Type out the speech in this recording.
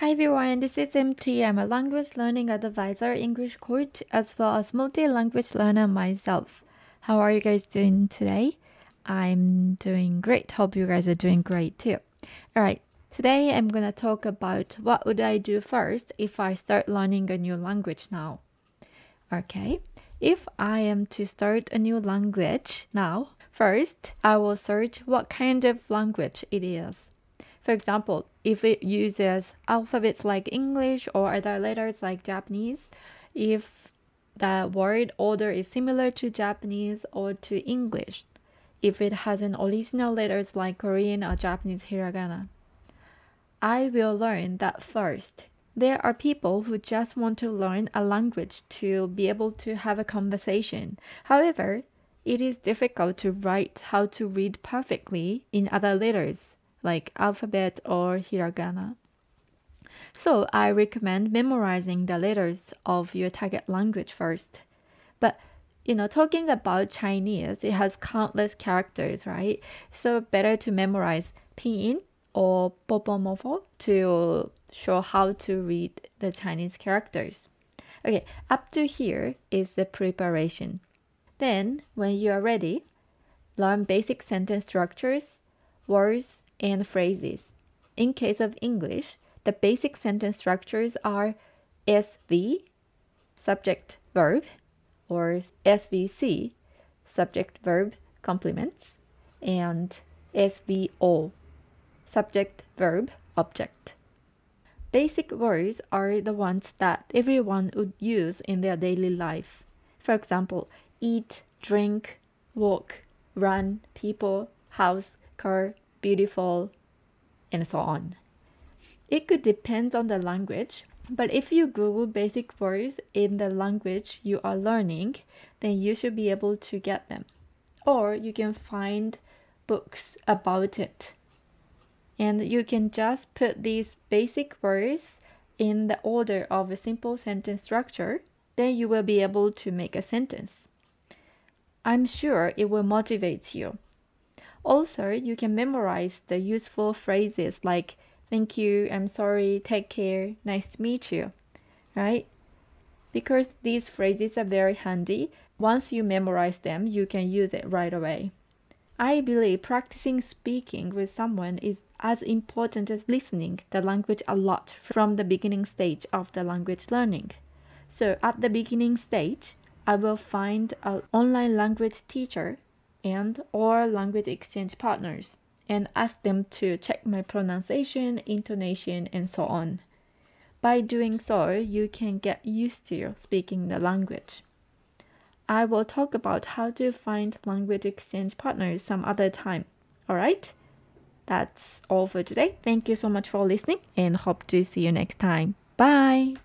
Hi everyone, this is MT. I'm a language learning advisor, English coach, as well as multi-language learner myself. How are you guys doing today? I'm doing great. Hope you guys are doing great too. All right. Today I'm going to talk about what would I do first if I start learning a new language now. Okay. If I am to start a new language now, first I will search what kind of language it is. For example, if it uses alphabets like English or other letters like Japanese, if the word order is similar to Japanese or to English, if it has an original letters like Korean or Japanese hiragana. I will learn that first. There are people who just want to learn a language to be able to have a conversation. However, it is difficult to write how to read perfectly in other letters like alphabet or hiragana. So I recommend memorizing the letters of your target language first. But you know, talking about Chinese, it has countless characters, right? So better to memorize pinyin or bopomofo to show how to read the Chinese characters. Okay, up to here is the preparation. Then, when you are ready, learn basic sentence structures, words, and phrases. In case of English, the basic sentence structures are SV, subject verb, or SVC, subject verb complements, and SVO, subject verb object. Basic words are the ones that everyone would use in their daily life. For example, eat, drink, walk, run, people, house, car, beautiful, and so on. It could depend on the language, but if you Google basic words in the language you are learning, then you should be able to get them. Or you can find books about it. And you can just put these basic words in the order of a simple sentence structure, then you will be able to make a sentence. I'm sure it will motivate you. Also, you can memorize the useful phrases like thank you, I'm sorry, take care, nice to meet you, right? Because these phrases are very handy, once you memorize them, you can use it right away. I believe practicing speaking with someone is as important as listening the language a lot from the beginning stage of the language learning. So at the beginning stage, I will find an online language teacher and or language exchange partners and ask them to check my pronunciation, intonation, and so on. By doing so, you can get used to speaking the language. I will talk about how to find language exchange partners some other time. Alright? That's all for today. Thank you so much for listening and hope to see you next time. Bye!